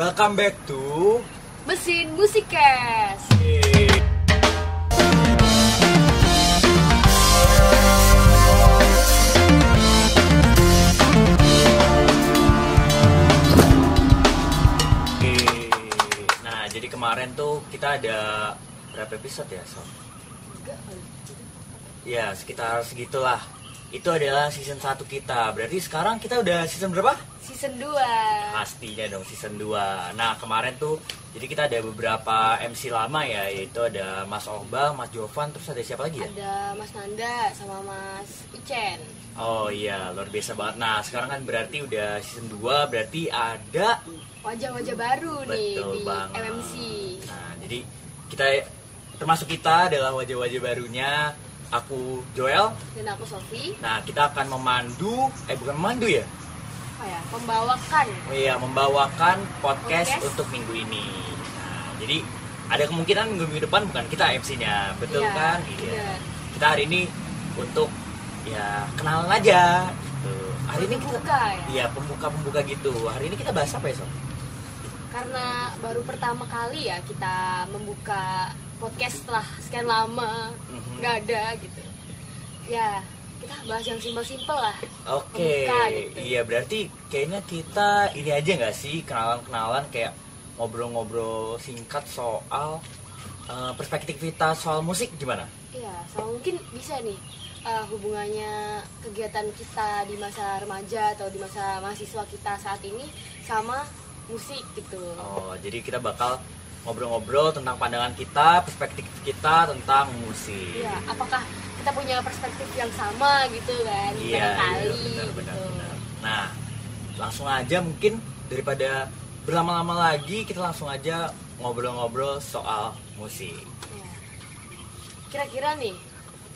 Welcome back to Mesin Musikes. Oke. Nah, jadi kemarin tuh kita ada berapa episode ya, Sob? Ya, sekitar segitulah. Itu adalah season 1 kita. Berarti sekarang kita udah season berapa? Season 2. Pastinya dong season 2 Nah kemarin tuh Jadi kita ada beberapa MC lama ya Yaitu ada Mas Oba, Mas Jovan Terus ada siapa lagi ya? Ada Mas Nanda sama Mas Ucen. Oh iya luar biasa banget Nah sekarang kan berarti udah season 2 Berarti ada Wajah-wajah baru nih Betul di banget MMC. Nah jadi kita Termasuk kita adalah wajah-wajah barunya Aku Joel Dan aku Sofi. Nah kita akan memandu Eh bukan memandu ya? Apa ya? Membawakan Oh iya, membawakan podcast, Podcast. untuk minggu ini. Nah, jadi ada kemungkinan minggu-minggu depan bukan kita MC-nya, betul Iya, kan? bener. Kita hari ini untuk ya kenalan aja. Gitu. Hari ini kita Pembuka ya? Iya, pembuka-pembuka gitu. Hari ini kita bahas apa ya, Sob? Karena baru pertama kali ya kita membuka podcast setelah sekian lama Mhm. nggak ada gitu. Ya, kita bahas yang simpel-simpel lah. Oke, Pembuka gitu. iya berarti kayaknya kita ini aja nggak sih kenalan-kenalan kayak ngobrol-ngobrol singkat soal perspektif kita soal musik gimana? Iya, sama mungkin bisa nih eh, hubungannya kegiatan kita di masa remaja atau di masa mahasiswa kita saat ini sama musik gitu. Oh, jadi kita bakal ngobrol-ngobrol tentang pandangan kita, perspektif kita tentang musik. Iya, apakah kita punya perspektif yang sama gitu kan? Iya, iya, benar, gitu. benar. Nah, langsung aja mungkin daripada berlama-lama lagi, kita langsung aja ngobrol-ngobrol soal musik. Iya. Kira-kira nih,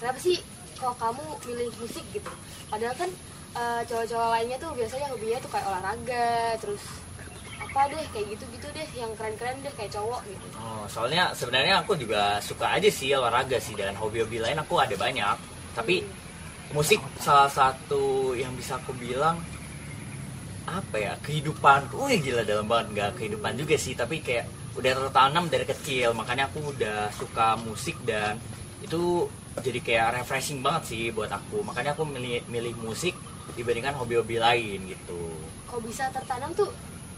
kenapa sih kalau kamu milih musik gitu? Padahal kan eh, cowok-cowok lainnya tuh biasanya hobinya tuh kayak olahraga, terus apa deh kayak gitu-gitu deh, yang keren-keren deh kayak cowok gitu. Oh, soalnya sebenarnya aku juga suka aja sih olahraga sih dan hobi-hobi lain aku ada banyak. Tapi musik salah satu yang bisa aku bilang apa ya kehidupan wih gila dalam banget. Nggak kehidupan juga sih tapi kayak udah tertanam dari kecil. Makanya aku udah suka musik dan itu jadi kayak refreshing banget sih buat aku. Makanya aku milih milih musik dibandingkan hobi-hobi lain gitu. Kok bisa tertanam tuh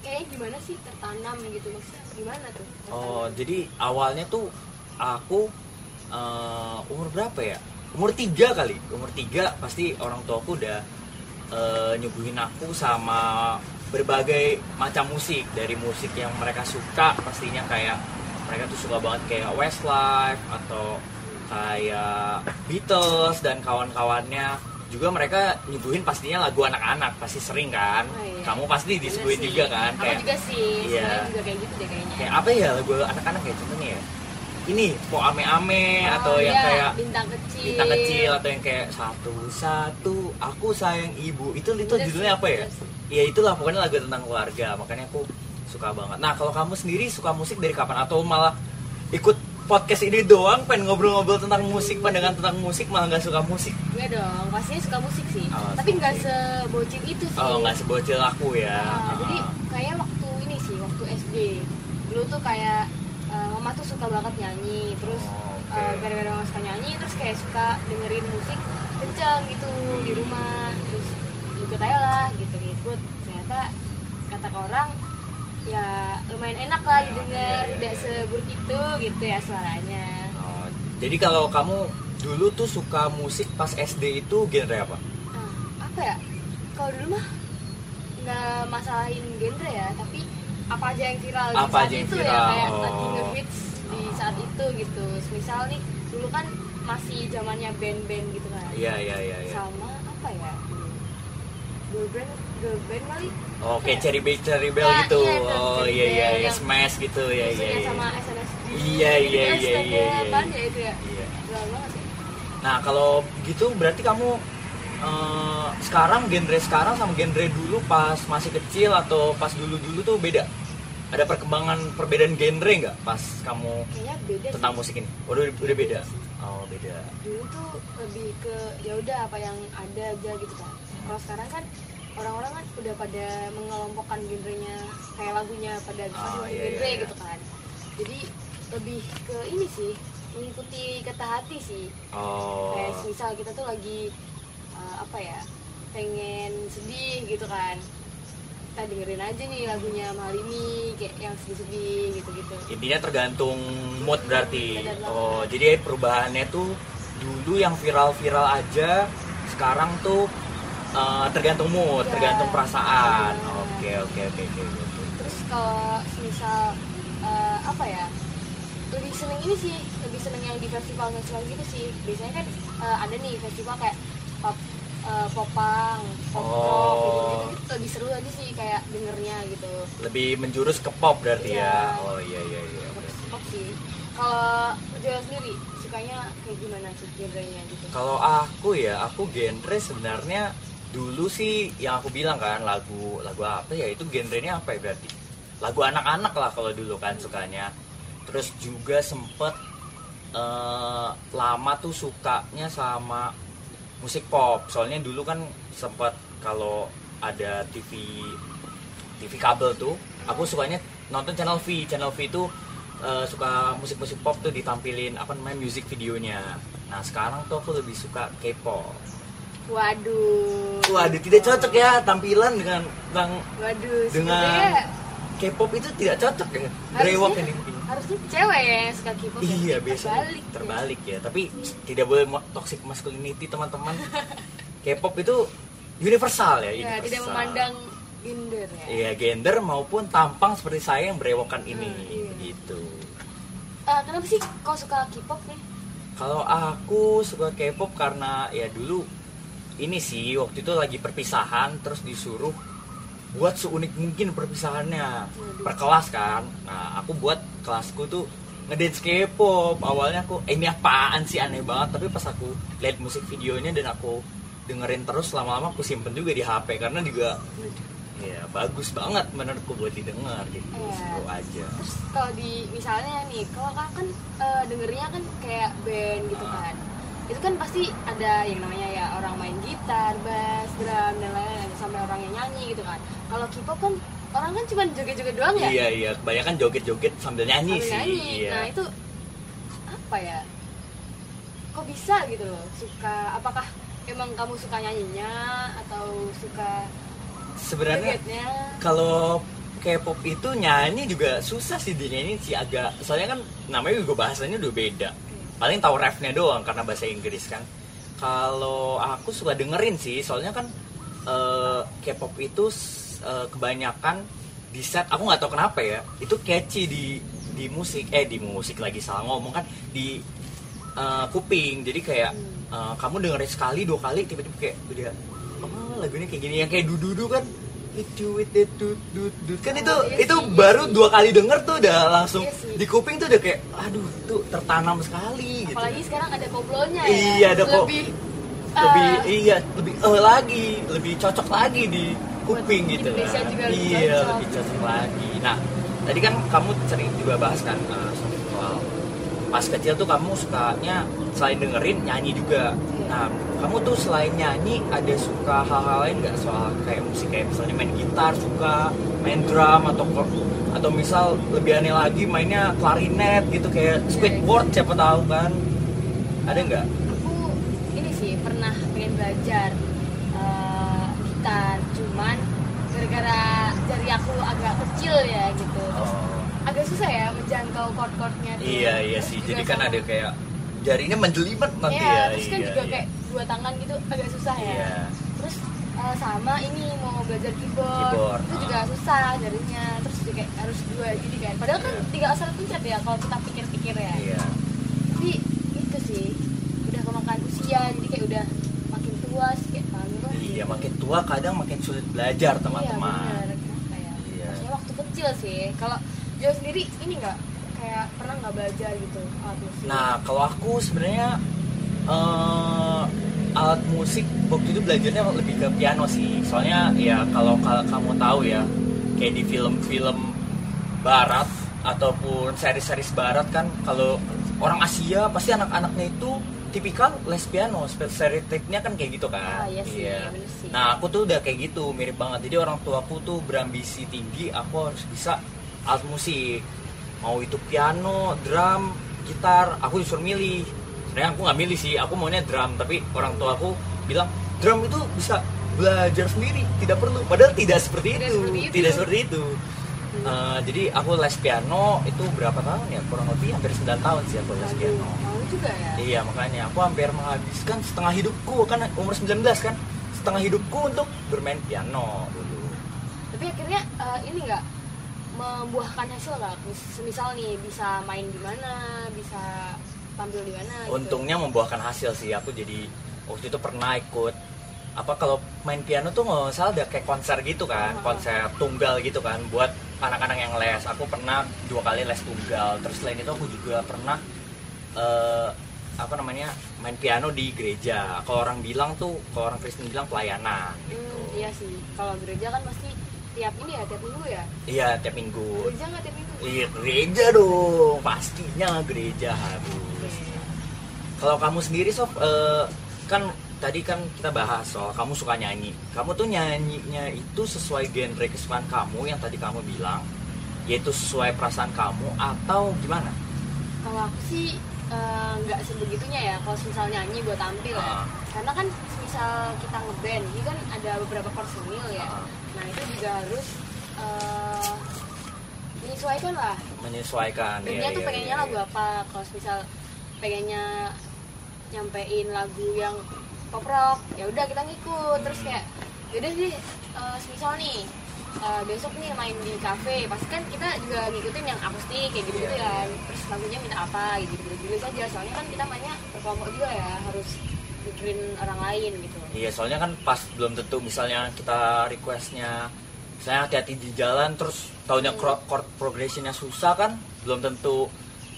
kayaknya gimana sih tertanam gitu maksudnya gimana tuh? Oh, jadi awalnya tuh aku eh, umur berapa ya? Umur tiga kali. Umur tiga pasti orang tuaku udah eh, nyuguhin aku sama berbagai macam musik dari musik yang mereka suka pastinya kayak mereka tuh suka banget kayak Westlife atau kayak Beatles dan kawan-kawannya juga mereka nyuguhin pastinya lagu anak-anak pasti sering kan. Oh, iya. kamu pasti disuguhin juga kan Aku juga sih, Iya. juga kayak gitu deh kayaknya. kayak apa ya lagu anak-anak ya contohnya ya? Ini po ame ame Oh, atau yang iya, kayak bintang kecil. bintang kecil atau yang kayak satu satu aku sayang ibu. Itu itu Bener judulnya sih, apa ya? ya itulah pokoknya lagu tentang keluarga. Makanya aku suka banget. Nah kalau kamu sendiri suka musik dari kapan? Atau malah ikut podcast ini doang pengen ngobrol-ngobrol tentang musik pandangan tentang musik malah nggak suka musik Enggak dong, pastinya suka musik sih. Oh, Tapi nggak sebocil itu sih. oh nggak sebocil aku ya Nah, jadi Ah. kayak waktu ini sih, waktu SD. Dulu tuh kayak eh, mama tuh suka banget nyanyi, terus Oh, oke. eh, gara-gara mama suka nyanyi, terus kayak suka dengerin musik kenceng gitu di rumah, terus ikut aja lah gitu ikut. Ternyata kata orang ya lumayan enak lah didengar, tidak seburuk itu gitu ya suaranya. Oh, jadi kalau kamu dulu tuh suka musik pas SD itu genre apa Nah, apa ya? Kalau dulu mah nggak masalahin genre ya, tapi apa aja yang viral di Apa saat aja yang itu viral, ya, kayak oh. lagi ngehits di saat itu gitu. Misal nih, dulu kan masih zamannya band-band gitu kan. iya iya iya iya Sama ya? Girl band, girl band kali. Oke, Kayak- Cherry Bell, Cherry Bell Nah, gitu. iya, oh Bell iya iya, iya. smash gitu ya iya iya. sama SNSD. Iya, iya, iya, iya, iya. itu ya. Iya. Ya. Nah kalau gitu berarti kamu eh, sekarang genre sekarang sama genre dulu pas masih kecil atau pas dulu dulu tuh beda? Ada perkembangan perbedaan genre nggak pas kamu beda tentang sih. musik ini? Udah udah beda. Oh beda. dulu tuh lebih ke ya udah apa yang ada aja gitu kan kalau sekarang kan orang-orang kan udah pada mengelompokkan genrenya kayak lagunya pada Oh, iya, genre iya, iya. gitu kan. Jadi lebih ke ini sih mengikuti kata hati sih. Oh. Kayak misal kita tuh lagi uh, apa ya pengen sedih gitu kan. Kita dengerin aja nih lagunya Malini kayak yang sedih-sedih gitu-gitu. Intinya tergantung mood berarti. Banget. oh jadi perubahannya tuh dulu yang viral-viral aja sekarang tuh eh, tergantung mood Ya. tergantung perasaan Ya. oke oke oke oke terus kalau misal uh, apa ya lebih seneng ini sih lebih seneng yang di festival festival gitu sih biasanya kan uh, ada nih festival kayak pop uh, popang pop rock Oh. gitu, gitu lebih seru aja sih kayak dengernya gitu lebih menjurus ke pop berarti Iya. ya oh iya iya iya oke. pop sih kalau Joel sendiri sukanya kayak gimana sih genrenya gitu Kalau aku ya, aku genre sebenarnya dulu sih yang aku bilang kan lagu lagu apa ya itu genrenya apa ya berarti lagu anak-anak lah kalau dulu kan sukanya. Terus juga sempet eh, lama tuh sukanya sama musik pop. Soalnya dulu kan sempet kalau ada TV TV kabel tuh, aku sukanya nonton channel V. Channel V itu eh, suka musik-musik pop tuh ditampilin apa namanya music videonya. Nah sekarang tuh aku lebih suka K-pop. Waduh Waduh tidak cocok ya tampilan dengan dengan waduh dengan K-pop itu tidak cocok ya. Brewok ini. harusnya cewek ya yang suka K-pop ya. Iya biasanya terbalik ya. terbalik ya. Tapi tidak boleh toxic masculinity teman-teman. K-pop itu universal ya. ya Universal. tidak memandang gender ya Iya gender maupun tampang seperti saya yang berewokan ini Hmm, iya. begitu. Eh, kenapa sih kau suka K-pop nih Kalau aku suka K-pop karena ya dulu ini sih waktu itu lagi perpisahan terus disuruh buat seunik mungkin perpisahannya per kelas kan. Nah aku buat kelasku tuh ngedance K-pop. Awalnya aku eh, ini apaan sih aneh banget tapi pas aku lihat musik videonya dan aku dengerin terus lama-lama aku simpen juga di HP karena juga ya bagus banget menurutku buat didengar gitu Iya. seru aja. terus kalau di misalnya nih kalau kakak kan eh, dengernya kan kayak band gitu Ah. kan itu kan pasti ada yang namanya ya orang main gitar, bass, drum dan lain-lain sampai orang yang nyanyi gitu kan. Kalau K-pop kan orang kan cuma joget-joget doang ya? Iya iya. Kebanyakan joget-joget sambil nyanyi sambil sih. nyanyi. Iya. nah itu apa ya? Kok bisa gitu loh? Suka apakah emang kamu suka nyanyinya atau suka Sebenarnya kalau K-pop itu nyanyi juga susah sih dinyanyi sih agak soalnya kan namanya juga bahasanya udah beda paling tahu refnya doang karena bahasa Inggris kan. Kalau aku suka dengerin sih soalnya kan eh, K-pop itu eh, kebanyakan di set aku nggak tahu kenapa ya itu catchy di di musik eh di musik lagi salah ngomong kan di eh, kuping. Jadi kayak eh, kamu dengerin sekali dua kali tiba-tiba kayak udah oh lagunya kayak gini yang kayak dudu kan itu it it dud dud dud kan itu Oh, iya itu iya baru dua kali denger tuh udah langsung Iya di kuping tuh udah kayak aduh tuh tertanam sekali gitu. Apalagi sekarang ada koplonya ya. Iya, ada kok. lebih lebih eh, iya lebih eh lagi lebih cocok lagi di kuping gitu. Indonesia kan juga lebih iya cocok. lebih cocok lagi. Nah tadi kan kamu sering juga bahas kan eh, soal pas kecil tuh kamu sukanya selain dengerin nyanyi juga. Nah kamu tuh selain nyanyi ada suka hal-hal lain nggak soal kayak musik kayak misalnya main gitar suka main drum atau atau misal lebih aneh lagi mainnya klarinet gitu kayak skateboard siapa tahu kan ada nggak aku ini sih pernah pengen belajar eh, gitar cuman gara-gara jari aku agak kecil ya gitu terus Oh. agak susah ya menjangkau chord-chordnya. Iya iya sih. Jadi kan ada kayak jarinya menjelimet nanti Iya, ya. terus kan iya, juga iya. kayak dua tangan gitu agak susah ya. Iya. Terus eh, sama ini mau belajar keyboard, Keyboard, itu ah. juga susah jarinya. Terus juga kayak harus dua gini kan. Padahal kan Iya. tinggal asal pencet ya kalau kita pikir-pikir ya. Iya. Tapi itu sih udah kemakan usia jadi kayak udah makin tua sih kayak malu. Iya makin tua kadang makin sulit belajar teman-teman. Iya, ya? Iya. Maksudnya waktu kecil sih. Kalau Jo sendiri ini nggak kayak pernah nggak belajar gitu alat musik? Nah kalau aku sebenarnya eh, alat musik waktu itu belajarnya lebih ke piano sih. Soalnya ya kalau kamu tahu ya kayak di film-film barat ataupun series-series barat kan kalau orang Asia pasti anak-anaknya itu tipikal les piano. Stereotipnya kan kayak gitu kan. Ah, iya sih, bener sih. nah aku tuh udah kayak gitu mirip banget. Jadi orang tua aku tuh berambisi tinggi aku harus bisa alat musik. Mau itu piano drum gitar aku disuruh milih sebenarnya aku nggak milih sih. Aku maunya drum tapi orang tua aku bilang drum itu bisa belajar sendiri tidak perlu. Padahal tidak seperti Tidak itu seperti itu. tidak seperti itu. Eh, jadi aku les piano itu berapa tahun ya? Kurang lebih hampir 9 tahun sih aku les piano. Juga ya? Iya makanya aku hampir menghabiskan setengah hidupku kan umur 19 kan? Setengah hidupku untuk bermain piano dulu. tapi akhirnya eh, ini nggak membuahkan hasil nggak? Mis- semisal nih bisa main di mana bisa tampil di mana gitu. Untungnya membuahkan hasil sih aku jadi waktu itu pernah ikut. Apa kalau main piano tuh nggak salah ada kayak konser gitu kan Ah. konser tunggal gitu kan buat anak-anak yang les. Aku pernah dua kali les tunggal. Terus selain itu aku juga pernah eh, apa namanya main piano di gereja. Kalau orang bilang tuh kalau orang Kristen bilang pelayanan gitu. Hmm, iya sih. Kalau gereja kan pasti tiap ini ya tiap minggu ya? Iya tiap minggu. Gereja nggak tiap minggu? Iya gereja dong, pastinya gereja harus. Kalau kamu sendiri sob, eh, kan tadi kan kita bahas soal kamu suka nyanyi. Kamu tuh nyanyinya itu sesuai genre kesukaan kamu yang tadi kamu bilang, yaitu sesuai perasaan kamu atau gimana? kalau aku sih eh, nggak sebegitunya ya kalau misal nyanyi buat tampil ya Ah. karena kan misal kita ngeband ini kan ada beberapa personil ya Ah. nah itu juga harus eh, menyesuaikan lah Menyesuaikan. Dunia iya, tuh iya, pengennya iya, lagu iya. apa kalau misal pengennya nyampein lagu yang pop rock ya udah kita ngikut. Terus kayak yaudah deh eh, misal nih eh, besok nih main di cafe pasti kan kita juga ngikutin yang akustik kayak gitu gitu Iya, kan. Terus lagunya minta apa gitu gitu gitu saja soalnya kan kita mainnya berkelompok juga ya harus mikirin orang lain gitu. Iya soalnya kan pas belum tentu misalnya kita requestnya misalnya hati-hati di jalan terus taunya Hmm. chord progressionnya susah kan belum tentu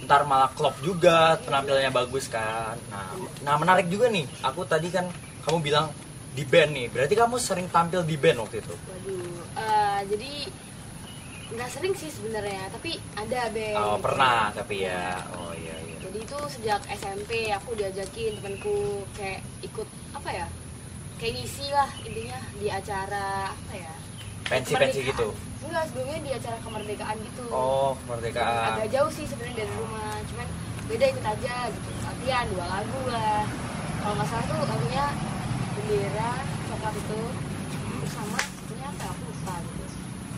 ntar malah klop juga penampilannya bagus kan. Nah nah menarik juga nih. Aku tadi kan kamu bilang di band nih. Berarti kamu sering tampil di band waktu itu? Waduh eh, jadi nggak sering sih sebenarnya tapi ada band oh gitu. pernah tapi ya. Oh iya iya. Jadi itu sejak SMP aku diajakin temanku kayak ikut apa ya kayak ngisi lah intinya di acara apa ya pensi-pensi kemerdekaan. gitu enggak sebelumnya di acara kemerdekaan gitu. Oh kemerdekaan. Agak jauh sih sebenarnya dari rumah cuman beda ikut aja gitu. Latihan dua lagu lah. Kalau nggak salah tuh lagunya bendera coklat itu sama ini apa ya? aku lupa gitu.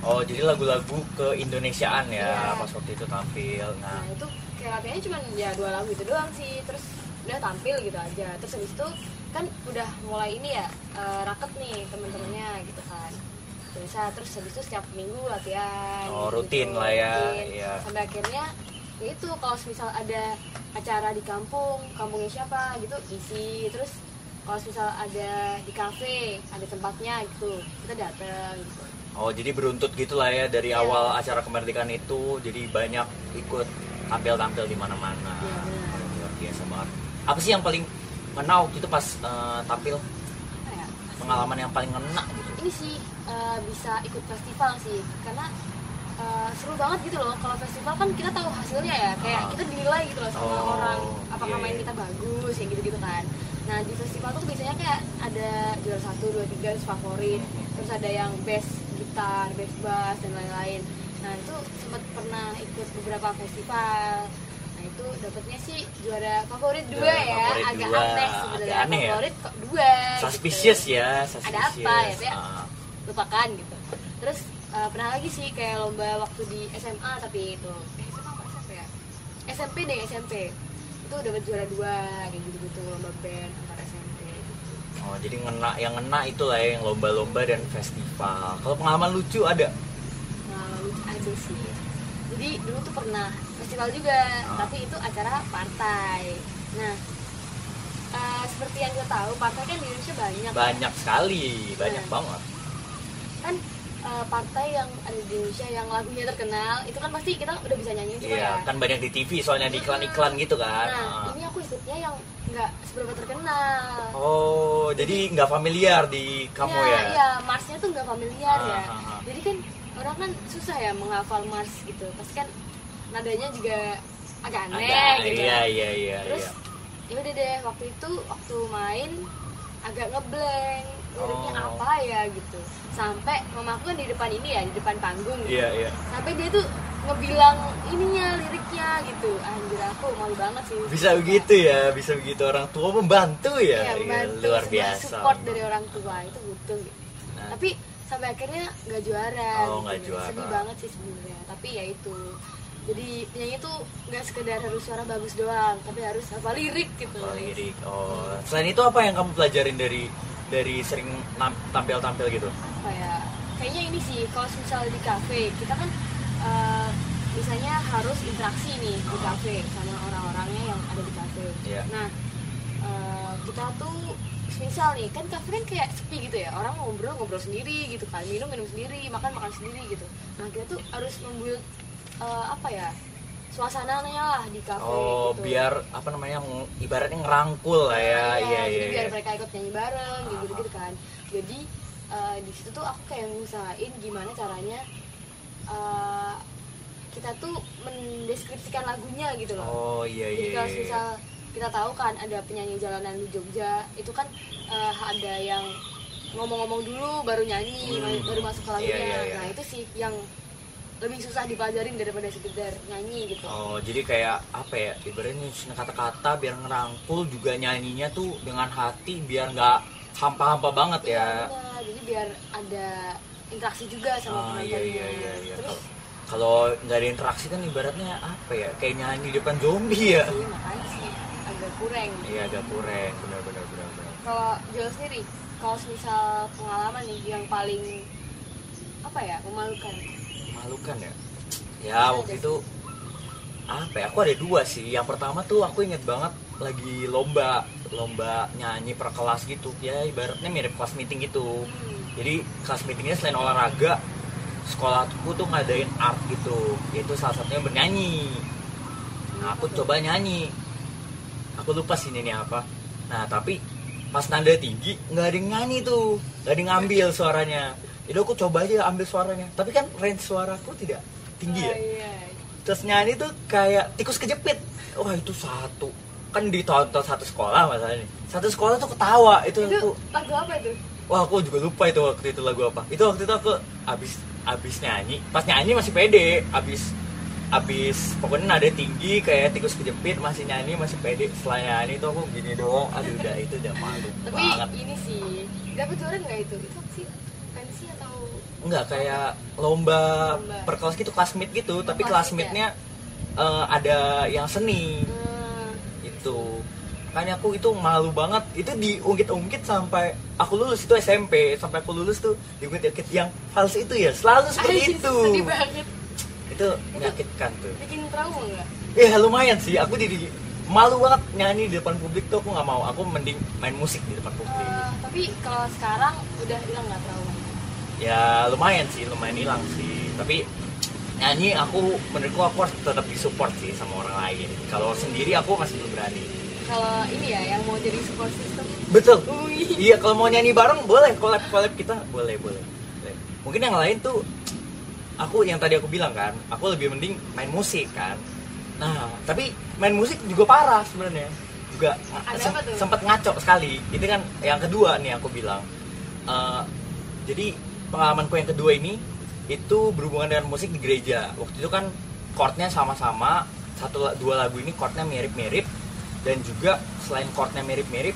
Oh jadi lagu-lagu ke Indonesiaan ya Iya. pas waktu itu tampil. Nah. Nah itu kayak latihannya cuma ya dua lagu itu doang sih. Terus udah tampil gitu aja. Terus habis itu kan udah mulai ini ya eh, raket nih temen-temennya gitu kan Biasa terus habis itu setiap minggu latihan Oh, gitu, rutin lah ya, rutin. iya. Sampai akhirnya ya itu kalau misal ada acara di kampung Kampungnya siapa gitu isi Terus kalau misal ada di kafe ada tempatnya gitu kita dateng gitu Oh jadi beruntut gitu lah ya dari Iya. awal acara kemerdekaan itu jadi banyak ikut tampil-tampil di mana-mana. Iya, benar. Luar biasa banget. Apa sih yang paling waktu itu pas eh, tampil? Pengalaman yang paling ngena gitu? ini sih uh, bisa ikut festival sih. Karena uh, seru banget gitu loh. Kalau festival kan kita tahu hasilnya ya. Kayak Ah. kita dinilai gitu loh sama Oh, orang. Apakah iya, main iya. kita bagus ya gitu gitu kan. Nah di festival tuh biasanya kayak ada juara satu dua tiga favorit. Terus ada yang best gitar best bass dan lain-lain. Nah itu sempat pernah ikut beberapa festival nah itu dapetnya sih juara favorit dua Juara ya favorit agak dua. aneh Agak sebenarnya aneh ya? favorit kok dua gitu. Suspicious ya, suspicious. apa ya, Pak? Ah. lupakan gitu terus uh, pernah lagi sih kayak lomba waktu di SMA tapi itu eh, SMA apa SMP ya SMP deh SMP itu dapat juara dua kayak gitu gitu lomba band antar SMP gitu. Oh jadi ngena yang ngena itu lah ya yang lomba-lomba dan festival. Kalau pengalaman lucu ada? nah lucu ada sih jadi dulu tuh pernah festival juga Ah. tapi itu acara partai nah uh, seperti yang kita tahu partai kan di Indonesia banyak Banyak sekali, banyak Nah. banget. kan uh, partai yang ada di Indonesia yang lagunya terkenal itu kan pasti kita udah bisa nyanyi semua Iya, ya kan banyak di TV soalnya di iklan-iklan gitu kan. Nah, Ah. ini aku ikutnya yang nggak seberapa terkenal. Oh, jadi nggak familiar di kamu Iya, ya? Iya, Marsnya tuh nggak familiar Ah, ya. ah, ah. Jadi kan orang kan susah ya menghafal Mars gitu. Pasti kan nadanya juga agak aneh Agak, gitu. Iya, iya, iya. Terus iya. ya udah deh waktu itu waktu main agak ngeblank liriknya Oh. apa ya gitu sampai mamaku kan di depan ini ya di depan panggung gitu. iya iya sampai dia tuh ngebilang ininya liriknya gitu anjir aku malu banget sih bisa begitu ya bisa begitu orang tua membantu ya, Iya, Iya, membantu luar sebuah biasa support dari orang tua itu butuh gitu. Nah, tapi sampai akhirnya nggak juara Oh, gitu. nggak juara. sedih banget sih sebenarnya tapi ya itu jadi penyanyi tuh nggak sekedar harus suara bagus doang tapi harus hafal lirik gitu. Oh, lirik oh. Selain itu apa yang kamu pelajarin dari dari sering tampil-tampil gitu? Apa ya? Kayaknya ini sih kalau misalnya di kafe kita kan eh, misalnya harus interaksi nih di Oh. kafe sama orang-orangnya yang ada di kafe. Iya. nah eh, kita tuh misal nih kan kafe kan kayak sepi gitu ya orang ngobrol ngobrol sendiri gitu kan minum minum sendiri makan makan sendiri gitu. Nah kita tuh harus membuat eh, apa ya suasananya lah di kafe oh gitu. biar apa namanya ibaratnya ngerangkul lah ya iya Iya, iya jadi biar iya. mereka ikut nyanyi bareng gitu gitu kan jadi eh, di situ tuh aku kayak ngusahain gimana caranya eh, kita tuh mendeskripsikan lagunya gitu loh oh iya jadi iya kalau iya. misal kita tahu kan ada penyanyi jalanan di Jogja itu kan eh, ada yang ngomong-ngomong dulu baru nyanyi Hmm. baru masuk ke Iya, lagunya iya, iya. nah itu sih yang lebih susah dipelajarin daripada sekedar nyanyi gitu Oh, jadi kayak apa ya? Ibaratnya nyusun kata-kata biar ngerangkul juga nyanyinya tuh dengan hati biar nggak hampa-hampa banget ya. Iya, benar. jadi biar ada interaksi juga sama Ah iya iya iya iya. terus Kalau- nggak ada interaksi kan ibaratnya apa ya? Kayak nyanyi di depan zombie ya. sih makanya sih agak kurang Iya agak kurang, benar benar benar benar. kalau Jo sendiri kalau misal pengalaman nih yang paling apa ya memalukan Malukan ya. Ya waktu itu apa ya? Aku ada dua sih. Yang pertama tuh aku inget banget lagi lomba lomba nyanyi per kelas gitu. Ya ibaratnya mirip kelas meeting gitu. Jadi kelas meetingnya selain olahraga sekolahku tuh ngadain art gitu. Yaitu salah satunya bernyanyi. Nah aku coba nyanyi. Aku lupa sih ini apa. Nah tapi pas nada tinggi nggak ada yang nyanyi tuh. Nggak ada yang ngambil suaranya jadi aku coba aja ambil suaranya. Tapi kan range suaraku tidak tinggi ya. Oh, iya. terus nyanyi tuh kayak tikus kejepit. Wah itu satu. Kan ditonton satu sekolah masalahnya satu sekolah tuh ketawa. Itu, itu aku lagu apa itu? Wah aku juga lupa itu waktu itu lagu apa. Itu waktu itu aku abis abis nyanyi. Pas nyanyi masih pede. Abis abis pokoknya nada tinggi kayak tikus kejepit masih nyanyi masih pede. Setelah nyanyi itu aku gini doang. Aduh udah itu udah malu tapi banget. ini sih dapat juara nggak itu? Itu sih enggak kayak lomba, Lomba. per kelas gitu meet gitu tapi kelas meet meetnya eh, ada yang seni. Hmm, itu makanya aku itu malu banget. Itu diungkit-ungkit sampai aku lulus itu SMP sampai aku lulus tuh diungkit-ungkit. Yang fals itu ya selalu seperti Ay, itu. sedih banget. Itu menyakitkan tuh. Bikin trauma nggak? Ya lumayan sih. Aku jadi malu banget nyanyi di depan publik tuh. Aku nggak mau. Aku mending main musik di depan publik. Eh, tapi kalau sekarang udah hilang nggak trauma ya lumayan sih lumayan hilang sih. Tapi nyanyi aku menurutku aku harus tetap disupport sih sama orang lain. Kalau sendiri aku masih belum berani. Kalau ini ya yang mau jadi support system. Betul. Ui. iya kalau mau nyanyi bareng boleh. Collab collab kita boleh boleh. Mungkin yang lain tuh aku yang tadi aku bilang kan aku lebih mending main musik kan. Nah tapi main musik juga parah sebenarnya. Juga sem- tuh? sempat ngaco sekali. Ini kan yang kedua nih aku bilang. Eh, jadi pengalamanku yang kedua ini itu berhubungan dengan musik di gereja. Waktu itu kan chordnya sama-sama satu dua lagu ini chordnya mirip-mirip dan juga selain chordnya mirip-mirip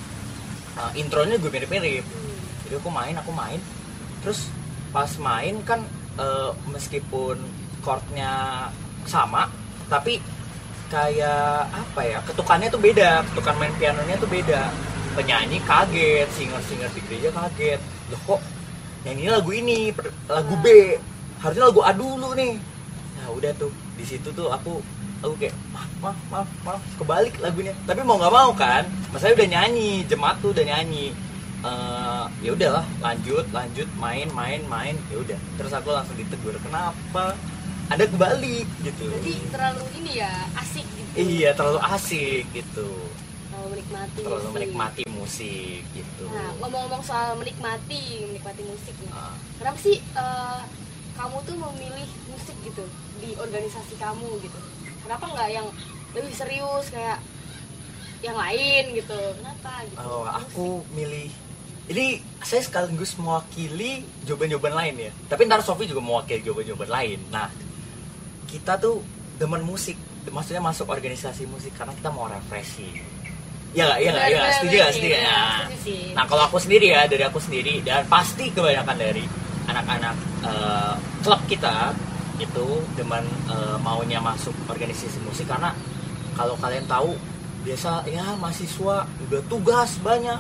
uh, intronya juga mirip-mirip. Jadi aku main aku main. Terus pas main kan eh, meskipun chordnya sama tapi kayak apa ya ketukannya tuh beda ketukan main pianonya tuh beda. Penyanyi kaget singer singer di gereja kaget. Loh kok nyanyi lagu ini lagu B. Harusnya lagu A dulu nih. Nah udah tuh. Di situ tuh aku aku kayak maaf maaf maaf maaf kebalik lagunya. Tapi mau nggak mau kan masanya udah nyanyi jemaat tuh udah nyanyi. Eh, ya udahlah lanjut lanjut main main main. Ya udah. Terus aku langsung ditegur kenapa? Ada kebalik gitu. Jadi terlalu ini ya asik gitu. Iya terlalu asik gitu terlalu menikmati terlalu musik. menikmati musik gitu nah ngomong-ngomong soal menikmati menikmati musik nih Ah, kenapa sih eh, kamu tuh memilih musik gitu di organisasi kamu gitu kenapa nggak yang lebih serius kayak yang lain gitu kenapa gitu Oh, aku milih ini saya sekaligus mewakili jawaban-jawaban lain ya. Tapi ntar Sofi juga mewakili jawaban-jawaban lain. Nah, kita tuh demen musik, maksudnya masuk organisasi musik karena kita mau refreshing. Iya nggak, iya nggak, iya nggak, Bener, setuju nggak, bener, setuju sih. Nah, kalau aku sendiri ya, dari aku sendiri dan pasti kebanyakan dari anak-anak eh, klub kita itu demen eh, maunya masuk organisasi musik. Karena kalau kalian tahu biasa ya mahasiswa udah tugas banyak,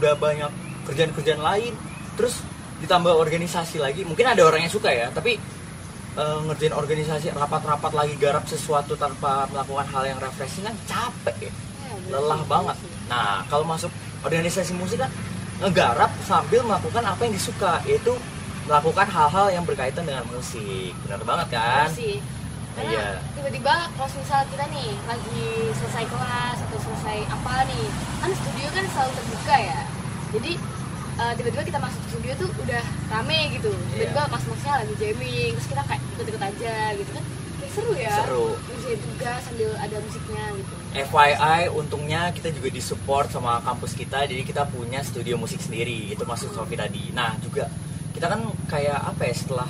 udah banyak kerjaan-kerjaan lain, terus ditambah organisasi lagi. Mungkin ada orang yang suka ya, tapi eh, ngerjain organisasi rapat-rapat lagi garap sesuatu tanpa melakukan hal yang refreshing kan capek ya Ya, lelah banget. Nah, kalau masuk organisasi musik kan ngegarap sambil melakukan apa yang disuka, yaitu melakukan hal-hal yang berkaitan dengan musik. Benar banget kan? Bener sih karena Iya. tiba-tiba kalau misal kita nih lagi selesai kelas atau selesai apa nih kan studio kan selalu terbuka ya jadi eh, tiba-tiba kita masuk studio tuh udah rame gitu tiba-tiba Iya. mas-masnya lagi jamming terus kita kayak ikut-ikut aja gitu kan seru ya Seru. ngerjain tugas sambil ada musiknya gitu FYI, untungnya kita juga disupport sama kampus kita, jadi kita punya studio musik sendiri, itu maksud Sofi tadi. Nah, juga kita kan kayak apa ya setelah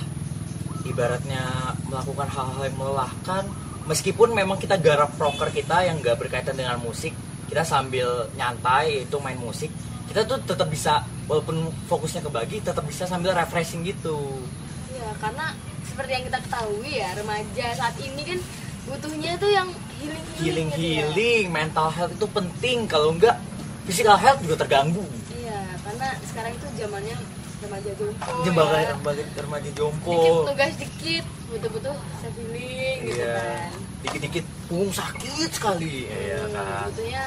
ibaratnya melakukan hal-hal yang melelahkan, meskipun memang kita garap proker kita yang gak berkaitan dengan musik, kita sambil nyantai itu main musik, kita tuh tetap bisa walaupun fokusnya kebagi, tetap bisa sambil refreshing gitu. Iya, karena seperti yang kita ketahui ya remaja saat ini kan butuhnya tuh yang healing Healing gitu ya. healing, mental health itu penting, kalau enggak physical health juga terganggu. Iya, karena sekarang itu zamannya remaja jompo. Jembaga ya. remaja, remaja Dikit jompo. tugas dikit, butuh-butuh self healing gitu Iya. kan. Dikit-dikit punggung sakit sekali. Iya Hmm, kan. Butuhnya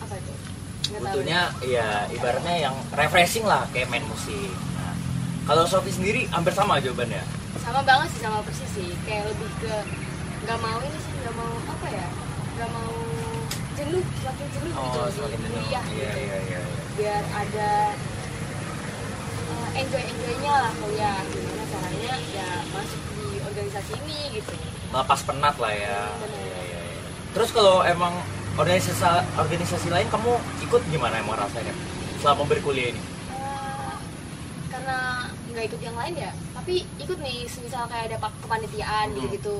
apa itu? Nggak tahu. Butuhnya ya ibaratnya yang refreshing lah kayak main musik. Nah, kalau Sofi sendiri hampir sama jawabannya. Sama banget sih sama persis sih. Kayak lebih ke nggak mau ini sih, nggak mau apa ya? Nggak mau jenuh, semakin jenuh gitu Oh, di semakin jenuh. kuliah Iya, gitu. iya, iya. iya. biar ada enjoy enjoynya lah kuliah gimana caranya ya masuk di organisasi ini gitu Melepas penat lah ya. Iya, iya. Terus kalau emang organisasi organisasi lain kamu ikut gimana emang rasanya selama berkuliah ini? Eh, karena nggak ikut yang lain ya tapi ikut nih misal kayak ada kepanitiaan Hmm. gitu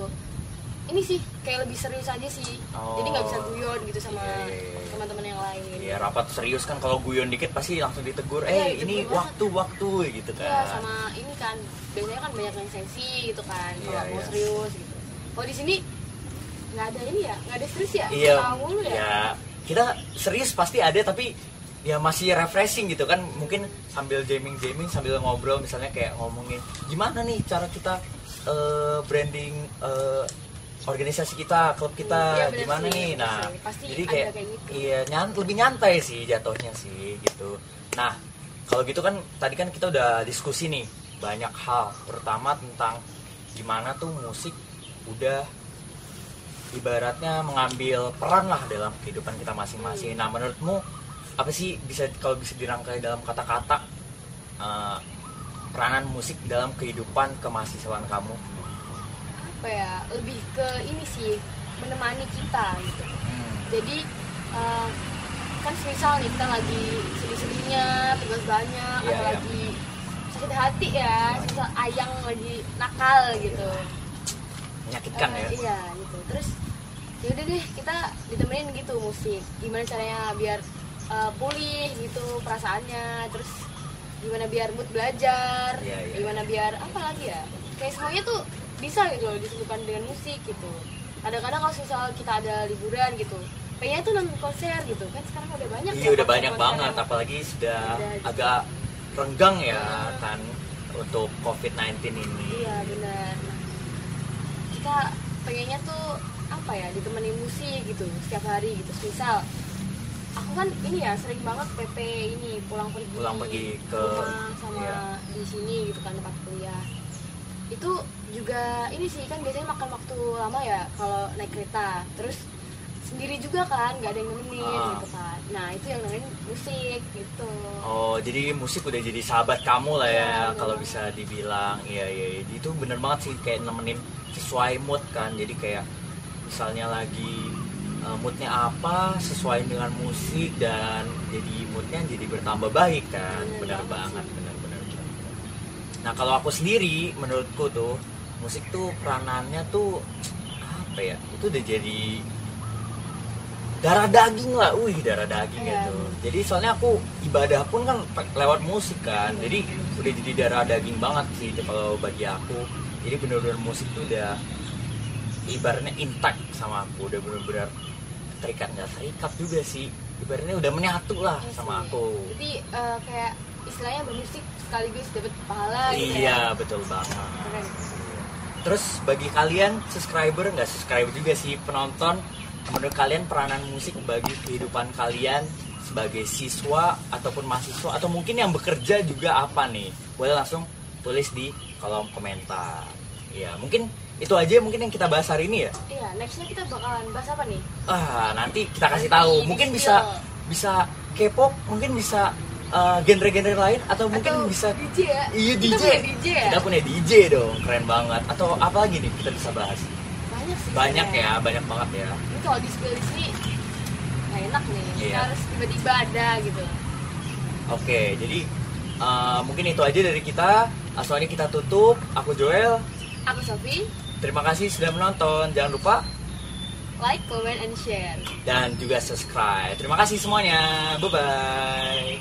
ini sih kayak lebih serius aja sih Oh. jadi nggak bisa guyon gitu sama Iya, iya, iya. teman-teman yang lain Iya rapat serius kan kalau guyon dikit pasti langsung ditegur. Iya, Eh ini ditegur banget. waktu-waktu gitu kan. Iya, sama ini kan biasanya kan banyak yang sensi gitu kan kalau Iya, mau serius gitu kalau di sini nggak ada ini ya nggak ada serius ya iya tahu ya, ya kita serius pasti ada tapi ya masih refreshing gitu kan mungkin sambil jamming jamming sambil ngobrol misalnya kayak ngomongin gimana nih cara kita eh, branding eh, organisasi kita klub kita bener gimana sih, nih nah sih. Pasti jadi kayak, kayak gitu. iya nyan- lebih nyantai sih jatuhnya sih gitu nah kalau gitu kan tadi kan kita udah diskusi nih banyak hal terutama tentang gimana tuh musik udah ibaratnya mengambil peran lah dalam kehidupan kita masing-masing. Nah, menurutmu apa sih bisa kalau bisa dirangkai dalam kata-kata eh, peranan musik dalam kehidupan kemahasiswaan kamu? apa ya lebih ke ini sih menemani kita gitu Hmm. jadi eh, kan misal nih kita lagi sedih-sedihnya tugas banyak Iya, atau iya. lagi sakit hati ya misal ayang lagi nakal gitu Menyakitkan Eh, ya. iya gitu terus yaudah deh kita ditemenin gitu musik gimana caranya biar eh, pulih gitu perasaannya terus gimana biar mood belajar Iya, iya. gimana biar apa lagi ya kayak semuanya tuh bisa gitu loh disebutkan dengan musik gitu kadang-kadang kalau misal kita ada liburan gitu pengennya tuh nonton konser gitu kan sekarang udah banyak Iya ya udah banyak banget yang- apalagi sudah gitu. agak renggang ya Hmm. kan untuk COVID-19 ini. Iya benar. Nah, kita pengennya tuh apa ya ditemenin musik gitu setiap hari gitu. Misal aku kan ini ya sering banget PP ini pulang pergi Pulang pergi ke- rumah sama iya. di sini gitu kan tempat kuliah. Itu juga ini sih kan biasanya makan waktu lama ya kalau naik kereta. Terus sendiri juga kan nggak ada yang nemenin Ah. gitu kan. Nah itu yang nemenin musik gitu. Oh, jadi musik udah jadi sahabat kamu lah ya, bener kalau bisa dibilang. Iya, iya, iya. Itu bener banget sih kayak nemenin sesuai mood kan. Jadi kayak misalnya lagi eh, moodnya apa sesuai dengan musik dan jadi moodnya jadi bertambah baik kan benar banget banget benar benar benar. nah kalau aku sendiri menurutku tuh musik tuh peranannya tuh apa ya itu udah jadi darah daging lah, wih darah daging Iya. gitu. Jadi soalnya aku ibadah pun kan lewat musik kan, Iya. jadi udah jadi darah daging banget sih itu kalau bagi aku. Jadi bener-bener musik tuh udah ibaratnya intact sama aku, udah bener-bener terikat nggak terikat juga sih. Ibaratnya udah menyatu lah Iya sama sih. aku. Jadi eh, kayak istilahnya bermusik sekaligus dapat pahala gitu ya. Iya betul banget. Keren. Terus bagi kalian subscriber nggak subscriber juga sih penonton, menurut kalian peranan musik bagi kehidupan kalian sebagai siswa ataupun mahasiswa atau mungkin yang bekerja juga apa nih? Boleh langsung tulis di kolom komentar. Ya mungkin itu aja mungkin yang kita bahas hari ini ya. Iya, nextnya kita bakalan bahas apa nih? Ah nanti kita kasih Nanti tahu. Mungkin bisa bisa K-pop, mungkin bisa eh, genre-genre lain atau mungkin Atau bisa DJ ya? Iya Kita DJ. punya DJ ya? Kita punya DJ dong, keren banget. Atau apa lagi nih kita bisa bahas? Banyak sih. Banyak sebenarnya. ya, banyak banget ya. Ini kalau di di sini nggak enak nih. Kita Iya. harus tiba-tiba ada gitu. Oke, jadi uh, mungkin itu aja dari kita. Uh, Soalnya kita tutup. Aku Joel. Aku Sofi, Terima kasih sudah menonton. Jangan lupa like, comment, and share. dan juga subscribe. Terima kasih semuanya. Bye bye.